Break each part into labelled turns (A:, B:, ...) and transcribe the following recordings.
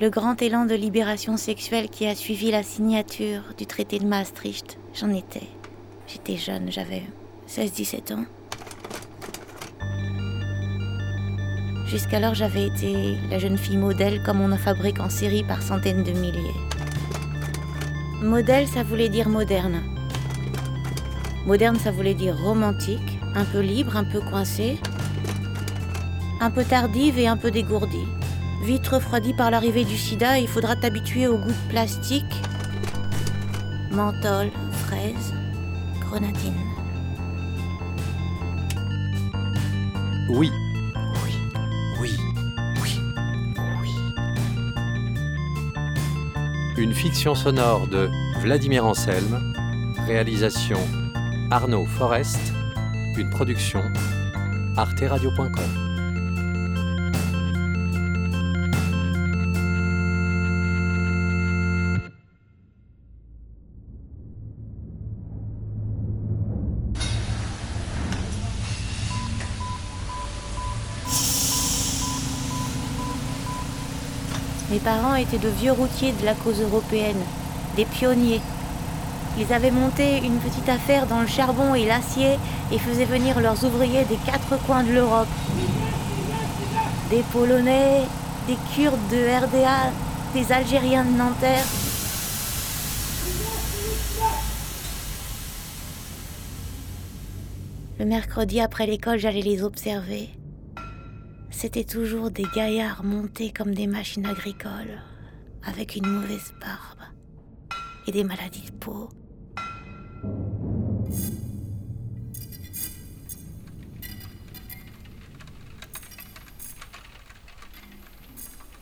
A: Le grand élan de libération sexuelle qui a suivi la signature du traité de Maastricht, j'en étais. J'étais jeune, j'avais 16-17 ans. Jusqu'alors, j'avais été la jeune fille modèle comme on en fabrique en série par centaines de milliers. Modèle, ça voulait dire moderne. Moderne, ça voulait dire romantique, un peu libre, un peu coincée, un peu tardive et un peu dégourdie. Vite refroidie par l'arrivée du sida, il faudra t'habituer au goût de plastique, menthol, fraise, grenadine.
B: Oui.
A: Oui,
B: Oui.
A: oui, oui.
B: Une fiction sonore de Vladimir Anselme. Réalisation Arnaud Forest. Une production arteradio.com.
A: Mes parents étaient de vieux routiers de la cause européenne, des pionniers. Ils avaient monté une petite affaire dans le charbon et l'acier et faisaient venir leurs ouvriers des quatre coins de l'Europe. Des Polonais, des Kurdes de RDA, des Algériens de Nanterre. Le mercredi après l'école, j'allais les observer. C'était toujours des gaillards montés comme des machines agricoles, avec une mauvaise barbe et des maladies de peau.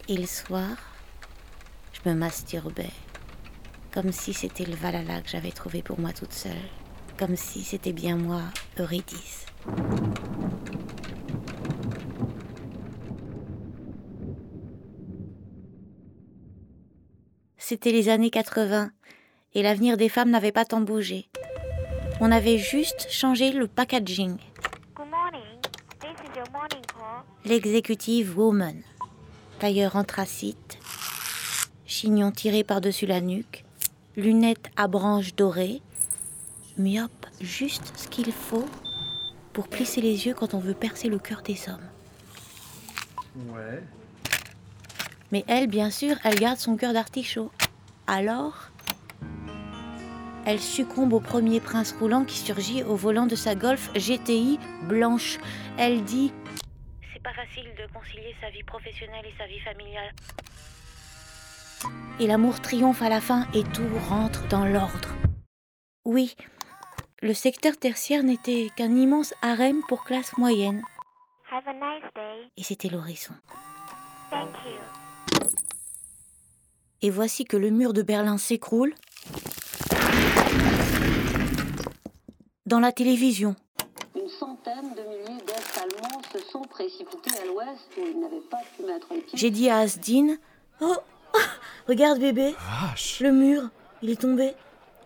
A: Et le soir, je me masturbais, comme si c'était le Valhalla que j'avais trouvé pour moi toute seule, comme si c'était bien moi, Eurydice. C'était les années 80 et l'avenir des femmes n'avait pas tant bougé. On avait juste changé le packaging. L'exécutive woman. Tailleur anthracite, chignon tiré par-dessus la nuque, lunettes à branches dorées, myope, juste ce qu'il faut pour plisser les yeux quand on veut percer le cœur des hommes.
C: Ouais.
A: Mais elle, bien sûr, elle garde son cœur d'artichaut. Alors, elle succombe au premier prince roulant qui surgit au volant de sa Golf GTI blanche. Elle dit C'est pas facile de concilier sa vie professionnelle et sa vie familiale. Et l'amour triomphe à la fin et tout rentre dans l'ordre. Oui, le secteur tertiaire n'était qu'un immense harem pour classe moyenne.
D: Have a nice day.
A: Et c'était l'horizon.
D: Thank you.
A: Et voici que le mur de Berlin s'écroule. Dans la télévision.
E: Une centaine de milliers d'Est allemands se sont précipités à l'ouest où ils n'avaient pas pu mettre les pieds.
A: J'ai dit à Asdine Oh ah, Regarde bébé,
C: Vache
A: le mur, il est tombé.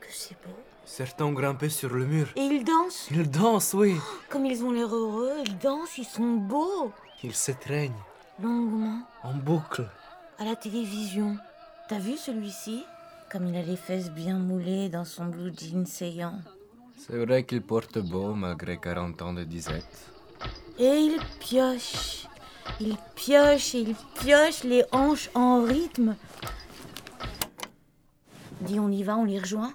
A: Que c'est beau.
C: Certains ont grimpé sur le mur.
A: Et ils dansent.
C: Ils dansent, oui.
A: Comme ils ont l'air heureux, ils dansent, ils sont beaux.
C: Ils s'étreignent
A: Longuement,
C: en boucle.
A: À la télévision. T'as vu celui-ci? Comme il a les fesses bien moulées dans son blue jean saillant.
F: C'est vrai qu'il porte beau malgré 40 ans de disette.
A: Et il pioche. Il pioche et il pioche les hanches en rythme. Dis, on y va, on les rejoint?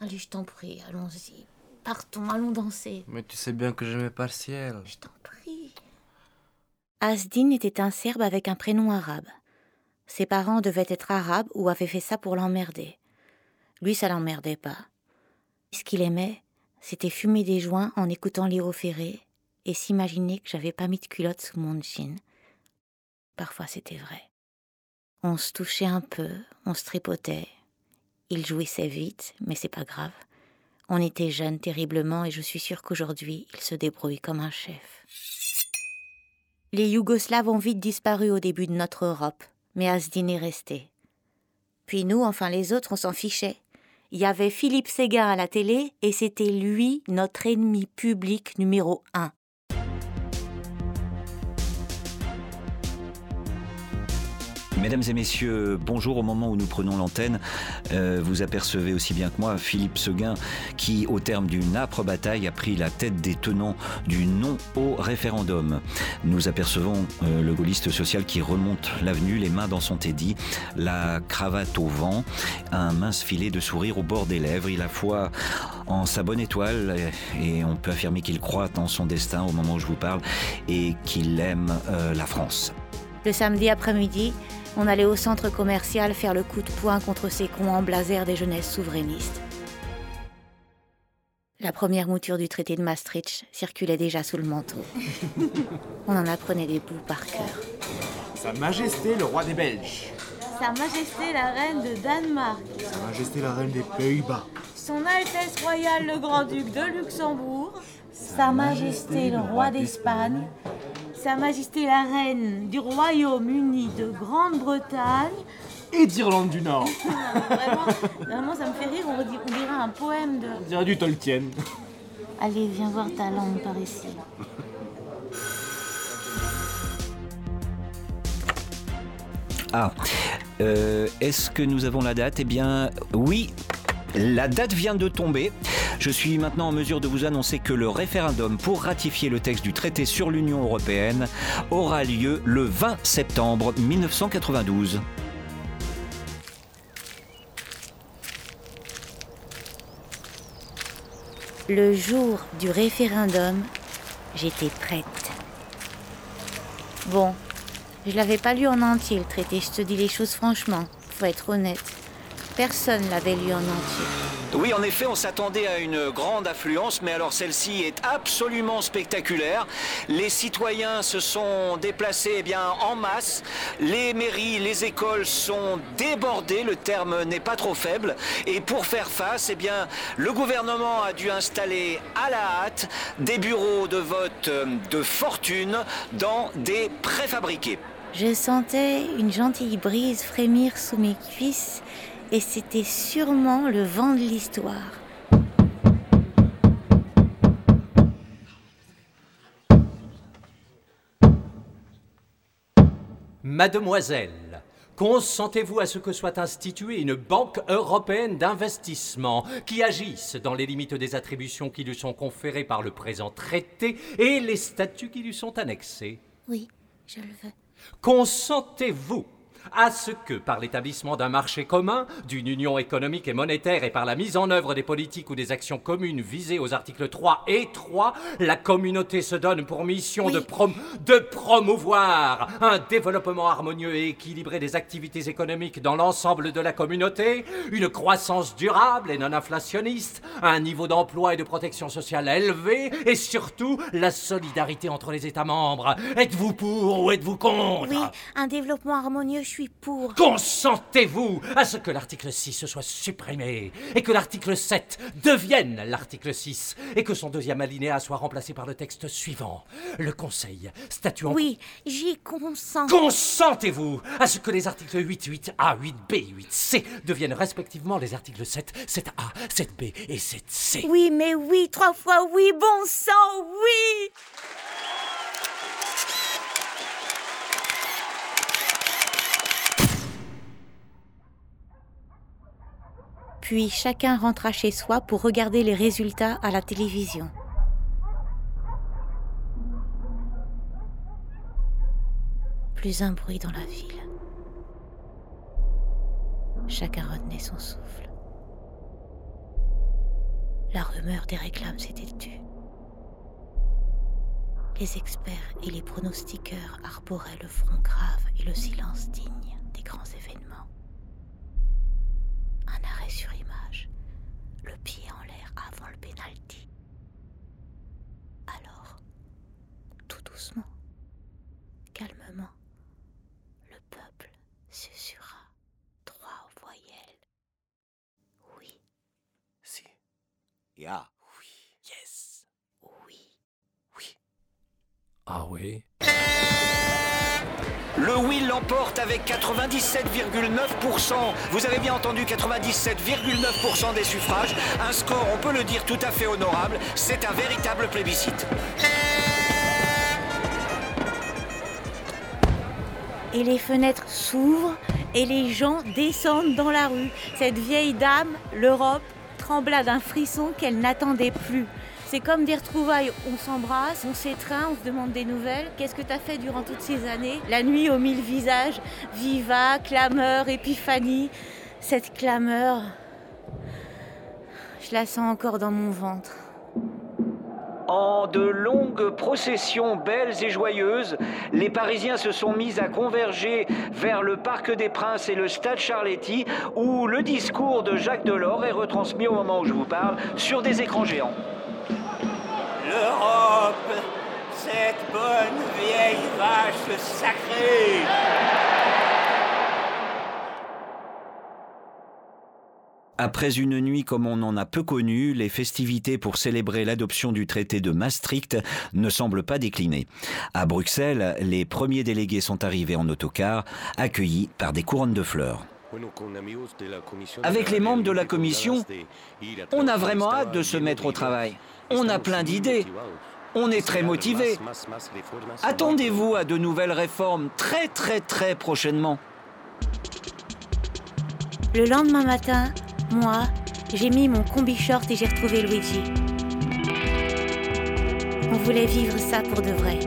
A: Allez, je t'en prie, allons-y. Partons, allons danser.
C: Mais tu sais bien que j'ai mes partiels.
A: Je t'en prie. Asdin était un Serbe avec un prénom arabe. Ses parents devaient être arabes ou avaient fait ça pour l'emmerder. Lui, ça l'emmerdait pas. Ce qu'il aimait, c'était fumer des joints en écoutant Léo et s'imaginer que j'avais pas mis de culotte sous mon jean. Parfois, c'était vrai. On se touchait un peu, on se tripotait. Il jouissait vite, mais c'est pas grave. On était jeunes terriblement et je suis sûre qu'aujourd'hui, il se débrouille comme un chef. Les Yougoslaves ont vite disparu au début de notre Europe, mais Asdin est resté. Puis nous, enfin les autres, on s'en fichait. Il y avait Philippe Séguin à la télé et c'était lui notre ennemi public numéro un.
G: Mesdames et messieurs, bonjour. Au moment où nous prenons l'antenne, euh, vous apercevez aussi bien que moi Philippe Seguin qui, au terme d'une âpre bataille, a pris la tête des tenants du non au référendum. Nous apercevons euh, le gaulliste social qui remonte l'avenue, les mains dans son teddy, la cravate au vent, un mince filet de sourire au bord des lèvres. Il a foi en sa bonne étoile et on peut affirmer qu'il croit en son destin au moment où je vous parle et qu'il aime euh, la France.
A: Le samedi après-midi, on allait au centre commercial faire le coup de poing contre ces cons en blazer des jeunesses souverainistes. La première mouture du traité de Maastricht circulait déjà sous le manteau. On en apprenait des bouts par cœur.
H: Sa Majesté le roi des Belges.
I: Sa Majesté la Reine de Danemark.
H: Sa Majesté la Reine des Pays-Bas.
I: Son Altesse Royale le Grand-Duc de Luxembourg. Sa Majesté le Roi d'Espagne. Sa Majesté la Reine du Royaume-Uni de Grande-Bretagne.
H: Et d'Irlande du Nord.
I: Vraiment, vraiment, ça me fait rire, on, on dirait un poème de...
H: On dirait du Tolkien.
A: Allez, viens voir ta langue par ici.
G: Ah, euh, est-ce que nous avons la date? Eh bien, oui. La date vient de tomber. Je suis maintenant en mesure de vous annoncer que le référendum pour ratifier le texte du traité sur l'Union européenne aura lieu le 20 septembre 1992.
A: Le jour du référendum, j'étais prête. Bon, je l'avais pas lu en entier le traité, je te dis les choses franchement, faut être honnête. Personne l'avait lu en entier.
G: Oui, en effet, on s'attendait à une grande affluence, mais alors celle-ci est absolument spectaculaire. Les citoyens se sont déplacés eh bien, en masse. Les mairies, les écoles sont débordées, le terme n'est pas trop faible. Et pour faire face, eh bien, le gouvernement a dû installer à la hâte des bureaux de vote euh, de fortune dans des préfabriqués.
A: Je sentais une gentille brise frémir sous mes cuisses et c'était sûrement le vent de l'histoire.
B: Mademoiselle, consentez-vous à ce que soit instituée une banque européenne d'investissement qui agisse dans les limites des attributions qui lui sont conférées par le présent traité et les statuts qui lui sont annexés?
A: Oui, je le veux.
B: Consentez-vous à ce que, par l'établissement d'un marché commun, d'une union économique et monétaire et par la mise en œuvre des politiques ou des actions communes visées aux articles 3 et 3, la communauté se donne pour mission de, prom- de promouvoir un développement harmonieux et équilibré des activités économiques dans l'ensemble de la communauté, une croissance durable et non inflationniste, un niveau d'emploi et de protection sociale élevé et surtout la solidarité entre les États membres. Êtes-vous pour ou êtes-vous contre?
A: Oui, un développement harmonieux, suis pour.
B: Consentez-vous à ce que l'article 6 soit supprimé et que l'article 7 devienne l'article 6 et que son deuxième alinéa soit remplacé par le texte suivant Le Conseil statuant.
A: Oui, j'y consens.
B: Consentez-vous à ce que les articles 8, 8A, 8B et 8C deviennent respectivement les articles 7, 7A, 7B et 7C
A: Oui, mais oui, trois fois oui, bon sang, oui Puis chacun rentra chez soi pour regarder les résultats à la télévision. Plus un bruit dans la ville. Chacun retenait son souffle. La rumeur des réclames s'était tue. Les experts et les pronostiqueurs arboraient le front grave et le silence digne des grands événements. Un arrêt sur image, le pied en l'air avant le pénalty. Alors, tout doucement, calmement, le peuple susurra trois voyelles. Oui,
J: Si. Ya. Oui. Yes.
A: oui.
B: Ah oui
G: Le oui l'emporte avec 97,9%. Vous avez bien entendu 97,9% des suffrages. Un score, on peut le dire, tout à fait honorable. C'est un véritable plébiscite.
A: et les fenêtres s'ouvrent et les gens descendent dans la rue. Cette vieille dame, l'Europe, trembla d'un frisson qu'elle n'attendait plus. C'est comme des retrouvailles, on s'embrasse, on s'étreint, on se demande des nouvelles. Qu'est-ce que tu as fait durant toutes ces années? La nuit aux mille visages, viva, clameur, épiphanie. Cette clameur, je la sens encore dans mon ventre.
G: En de longues processions belles et joyeuses, les Parisiens se sont mis à converger vers le Parc des Princes et le Stade Charletti, où le discours de Jacques Delors est retransmis au moment où je vous parle sur des écrans géants.
K: L'Europe, cette bonne vieille vache sacrée.
G: Après une nuit comme on en a peu connu, les festivités pour célébrer l'adoption du traité de Maastricht ne semblent pas décliner. À Bruxelles, les premiers délégués sont arrivés en autocar, accueillis par des couronnes de fleurs.
L: Avec les membres de la commission, on a vraiment hâte de se mettre au travail. On a plein d'idées. On est très motivés. Attendez-vous à de nouvelles réformes très très très prochainement.
A: Le lendemain matin, moi, j'ai mis mon combi short et j'ai retrouvé Luigi. On voulait vivre ça pour de vrai.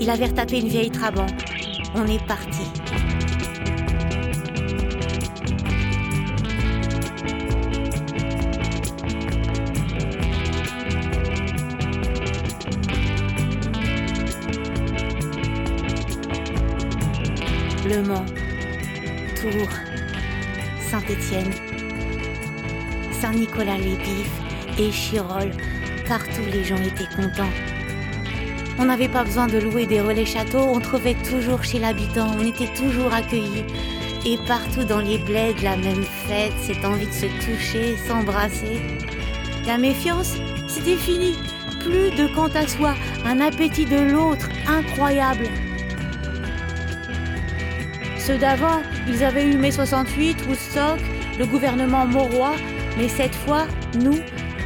A: Il avait retapé une vieille Trabant. On est parti. Le Mans, Tours, Saint-Étienne, Saint-Nicolas-les-Bifs et Chirol, partout les gens étaient contents. On n'avait pas besoin de louer des relais châteaux, on trouvait toujours chez l'habitant, on était toujours accueillis. Et partout dans les bleds, la même fête, cette envie de se toucher, s'embrasser. La méfiance, c'était fini. Plus de quant à soi, un appétit de l'autre incroyable. Ceux d'avant, ils avaient eu mai 68, Woodstock, le gouvernement Mauroy, mais cette fois, nous,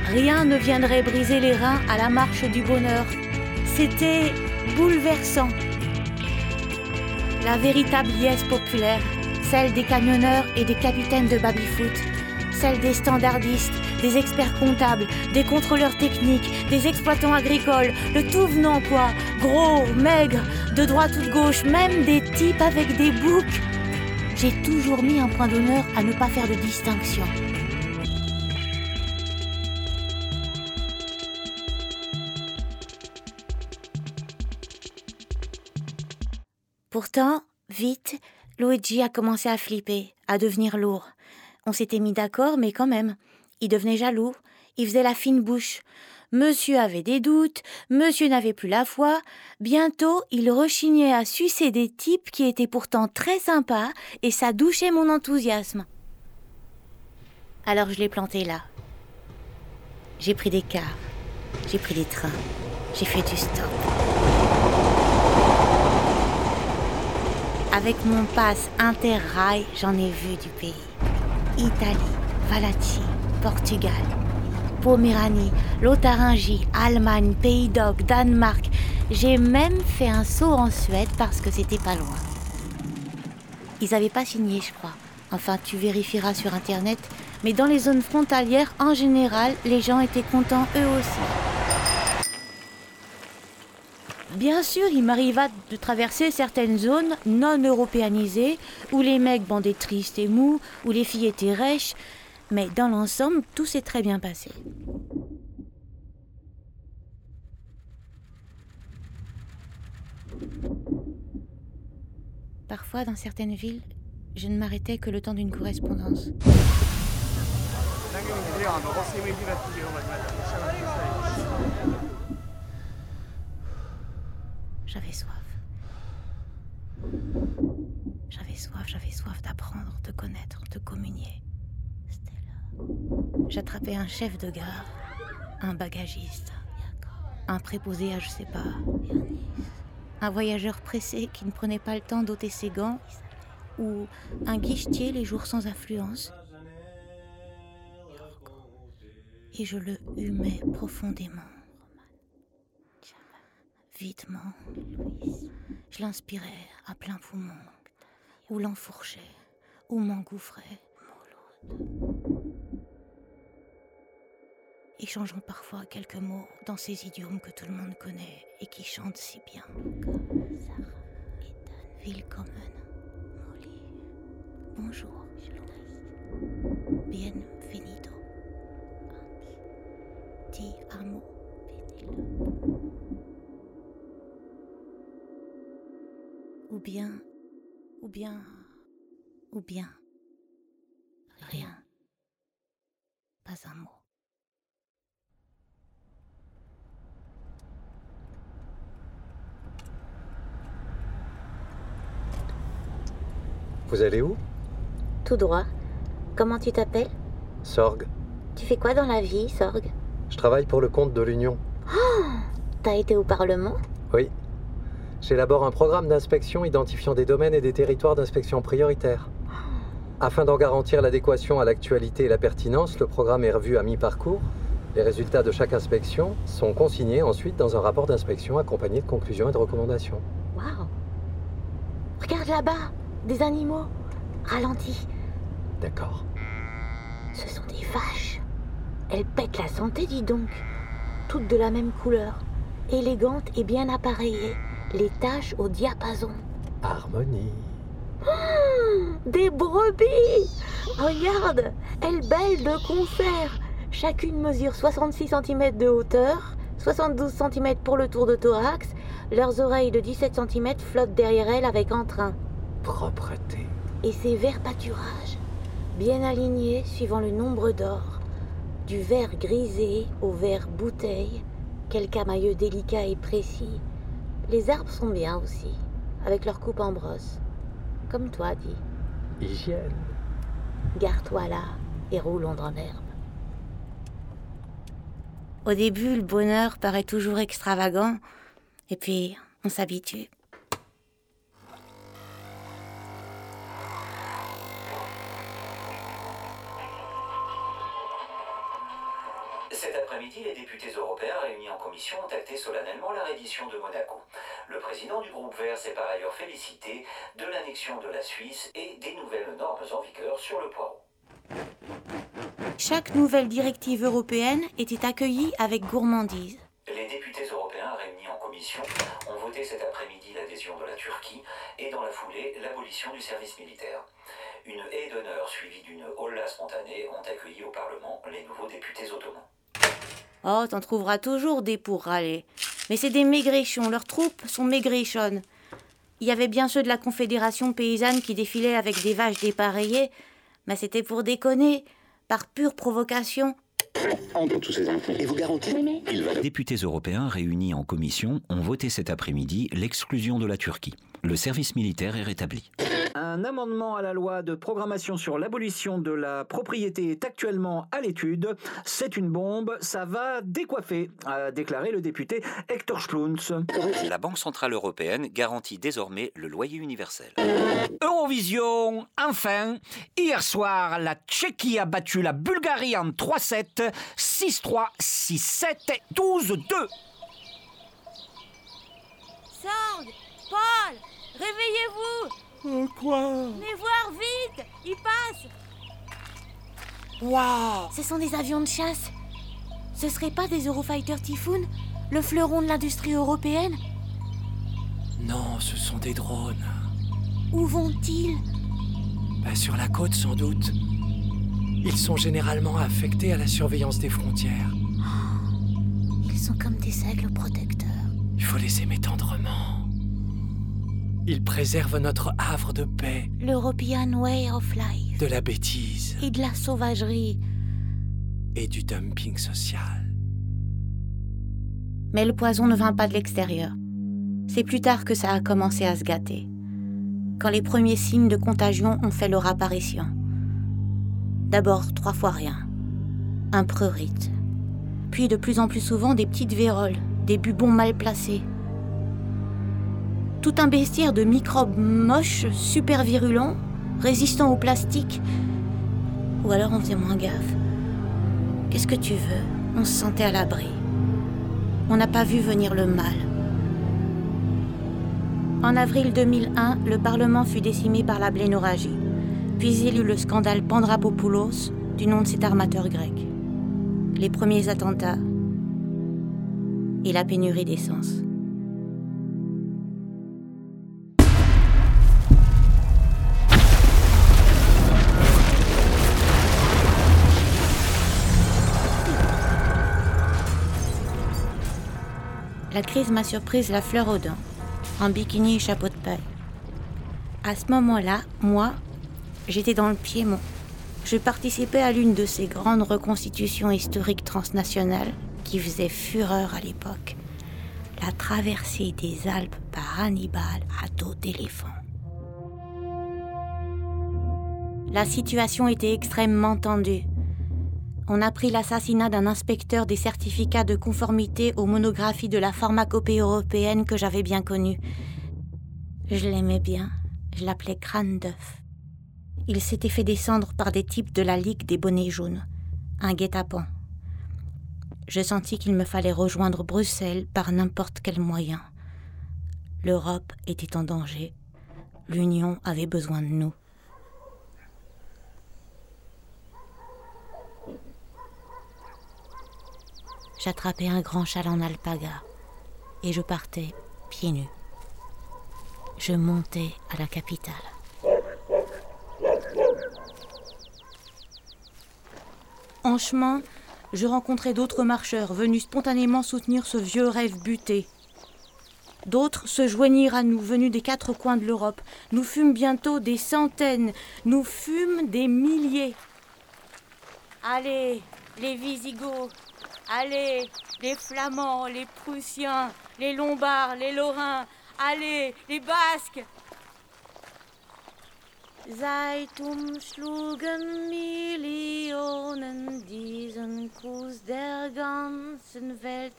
A: rien ne viendrait briser les reins à la marche du bonheur. C'était bouleversant. La véritable liesse populaire, celle des camionneurs et des capitaines de baby-foot, celle des standardistes, des experts comptables, des contrôleurs techniques, des exploitants agricoles, le tout venant quoi, gros, maigre, de droite ou de gauche, même des types avec des boucs. J'ai toujours mis un point d'honneur à ne pas faire de distinction. Pourtant, vite, Luigi a commencé à flipper, à devenir lourd. On s'était mis d'accord, mais quand même. Il devenait jaloux, il faisait la fine bouche. Monsieur avait des doutes, monsieur n'avait plus la foi. Bientôt, il rechignait à sucer des types qui étaient pourtant très sympas, et ça douchait mon enthousiasme. Alors je l'ai planté là. J'ai pris des cars, j'ai pris des trains, j'ai fait du stop. Avec mon passe interrail, j'en ai vu du pays. Italie, Valacci, Portugal, Poméranie, Lotharingie, Allemagne, Pays d'Oc, Danemark. J'ai même fait un saut en Suède parce que c'était pas loin. Ils n'avaient pas signé, je crois. Enfin, tu vérifieras sur Internet. Mais dans les zones frontalières, en général, les gens étaient contents eux aussi. Bien sûr, il m'arriva de traverser certaines zones non européanisées où les mecs bandaient tristes et mous, où les filles étaient rêches, mais dans l'ensemble, tout s'est très bien passé. Parfois, dans certaines villes, je ne m'arrêtais que le temps d'une correspondance. J'avais soif. J'avais soif, j'avais soif d'apprendre, de connaître, de communier. J'attrapais un chef de gare, un bagagiste, un préposé à je sais pas, un voyageur pressé qui ne prenait pas le temps d'ôter ses gants, ou un guichetier les jours sans affluence. Et je le humais profondément.
I: vitement. Je l'inspirais à plein poumon, ou l'enfourchais, ou m'engouffrais. Échangeant parfois quelques mots dans ces idiomes que tout le monde connaît et qui chantent si bien. Willkommen. Bonjour, Bienvenido. Ti amo. Ou bien, ou bien, ou bien, rien. Pas un mot.
M: Vous allez où?
A: Tout droit. Comment tu t'appelles?
M: Sorg.
A: Tu fais quoi dans la vie, Sorg?
M: Je travaille pour le compte de l'Union.
A: Oh T'as été au Parlement?
M: Oui. J'élabore un programme d'inspection identifiant des domaines et des territoires d'inspection prioritaires. Afin d'en garantir l'adéquation à l'actualité et la pertinence, le programme est revu à mi-parcours. Les résultats de chaque inspection sont consignés ensuite dans un rapport d'inspection accompagné de conclusions et de recommandations.
A: Waouh Regarde là-bas Des animaux Ralentis.
M: D'accord.
A: Ce sont des vaches. Elles pètent la santé, dis donc. Toutes de la même couleur. Élégantes et bien appareillées. Les taches au diapason.
M: Harmonie.
A: Mmh, des brebis Regarde Elles bêlent de concert Chacune mesure 66 cm de hauteur, 72 cm pour le tour de thorax. Leurs oreilles de 17 cm flottent derrière elles avec entrain.
M: Propreté.
A: Et ces verts pâturages, bien alignés suivant le nombre d'or, du vert grisé au vert bouteille, quel camailleux délicat et précis. Les arbres sont bien aussi, avec leur coupe en brosse. Comme toi, dis.
M: Hygiène.
A: Gare-toi là et roulons dans l'herbe. Au début, le bonheur paraît toujours extravagant, et puis on s'habitue.
G: De Monaco. Le président du groupe Vert s'est par ailleurs félicité de l'annexion de la Suisse et des nouvelles normes en vigueur sur le poireau.
A: Chaque nouvelle directive européenne était accueillie avec gourmandise.
G: Les députés européens réunis en commission ont voté cet après-midi l'adhésion de la Turquie et dans la foulée l'abolition du service militaire. Une haie d'honneur suivie d'une holla spontanée ont accueilli au Parlement les nouveaux députés ottomans.
A: Oh, t'en trouveras toujours des pour râler. Mais c'est des maigrichons, leurs troupes sont maigrichonnes. Il y avait bien ceux de la Confédération paysanne qui défilaient avec des vaches dépareillées, mais c'était pour déconner, par pure provocation.
G: Entre tous ces enfants, et vous garantis, il va... Les députés européens réunis en commission ont voté cet après-midi l'exclusion de la Turquie. Le service militaire est rétabli.
L: Un amendement à la loi de programmation sur l'abolition de la propriété est actuellement à l'étude. C'est une bombe, ça va décoiffer, a déclaré le député Hector Spluntz.
G: La Banque Centrale Européenne garantit désormais le loyer universel.
L: Eurovision, enfin Hier soir, la Tchéquie a battu la Bulgarie en 3-7, 6-3, 6-7, 12-2.
I: Sorg Paul Réveillez-vous
H: Euh, quoi
I: Venez voir vite Il passe
H: Waouh
A: Ce sont des avions de chasse. Ce serait pas des Eurofighter Typhoon Le fleuron de l'industrie européenne?
B: Non, ce sont des drones.
A: Où vont-ils?
B: Bah, sur la côte, sans doute. Ils sont généralement affectés à la surveillance des frontières.
A: Ils sont comme des aigles protecteurs.
B: Il faut les aimer tendrement. Ils préservent notre havre de paix,
A: L'European Way of Life.
B: de la bêtise
A: Et de la sauvagerie.
B: et du dumping social.
A: Mais le poison ne vint pas de l'extérieur. C'est plus tard que ça a commencé à se gâter. Quand les premiers signes de contagion ont fait leur apparition. D'abord trois fois rien. Un prurite. Puis de plus en plus souvent des petites véroles, des bubons mal placés. Tout un bestiaire de microbes moches, super virulents, résistants au plastique. Ou alors on faisait moins gaffe. Qu'est-ce que tu veux? On se sentait à l'abri. On n'a pas vu venir le mal. En avril 2001, le Parlement fut décimé par la blénorragie. Puis il eut le scandale Pandrapopoulos, du nom de cet armateur grec. Les premiers attentats et la pénurie d'essence. La crise m'a surprise la fleur aux dents, en bikini et chapeau de paille. À ce moment-là, moi, j'étais dans le Piémont. Je participais à l'une de ces grandes reconstitutions historiques transnationales qui faisaient fureur à l'époque. La traversée des Alpes par Hannibal à dos d'éléphant. La situation était extrêmement tendue on a pris l'assassinat d'un inspecteur des certificats de conformité aux monographies de la pharmacopée européenne que j'avais bien connue. Je l'aimais bien, je l'appelais crâne d'œuf. Il s'était fait descendre par des types de la Ligue des bonnets jaunes, un guet-apens. Je sentis qu'il me fallait rejoindre Bruxelles par n'importe quel moyen. L'Europe était en danger. L'Union avait besoin de nous. J'attrapais un grand châle en alpaga et je partais pieds nus. Je montais à la capitale. En chemin, je rencontrais d'autres marcheurs venus spontanément soutenir ce vieux rêve buté. D'autres se joignirent à nous, venus des quatre coins de l'Europe. Nous fûmes bientôt des centaines, nous fûmes des milliers. Allez, les Visigoths, Allez, les Flamands, les Prussiens, les Lombards, les Lorrains, allez, les Basques. Seit umschlugen Millionen diesen Kuss der ganzen Welt.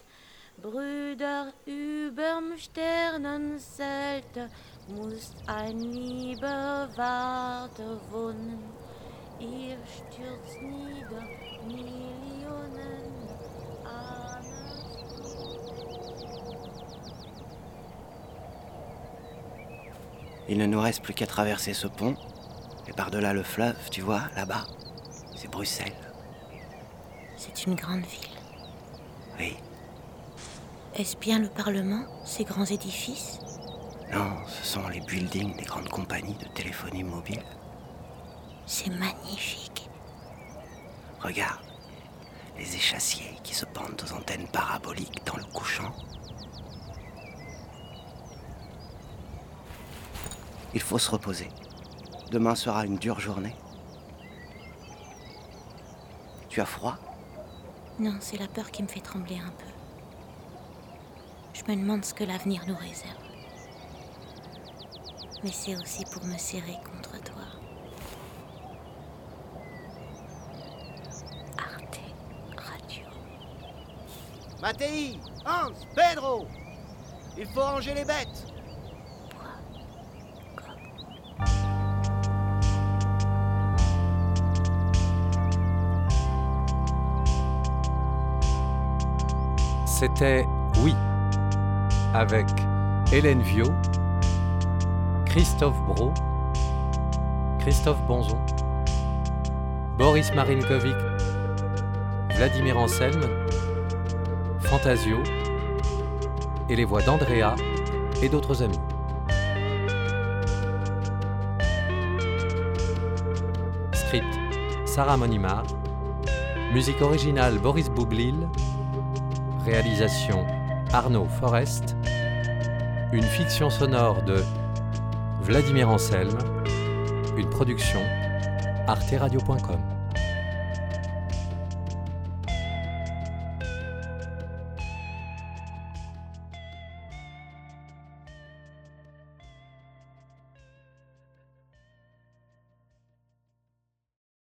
A: Brüder überm Sternenzelt muss ein lieber Warte wohnen. Ihr stürzt nieder, Millionen.
N: Il ne nous reste plus qu'à traverser ce pont. Et par-delà le fleuve, tu vois, là-bas, c'est Bruxelles.
A: C'est une grande ville.
N: Oui.
A: Est-ce bien le Parlement, ces grands édifices?
N: Non, ce sont les buildings des grandes compagnies de téléphonie mobile.
A: C'est magnifique.
N: Regarde, les échassiers qui se pendent aux antennes paraboliques dans le couchant. Il faut se reposer. Demain sera une dure journée. Tu as froid?
A: Non, c'est la peur qui me fait trembler un peu. Je me demande ce que l'avenir nous réserve. Mais c'est aussi pour me serrer contre
O: Mattei, Hans, Pedro. Il faut ranger les bêtes.
B: C'était Oui, avec Hélène Viau, Christophe Bro, Christophe Bonzon, Boris Marinkovic, Vladimir Anselme, Fantasio et les voix d'Andrea et d'autres amis. Script Sarah Monimar, musique originale Boris Boublil, Réalisation Arnaud Forest. Une fiction sonore de Vladimir Anselme. Une production arteradio.com.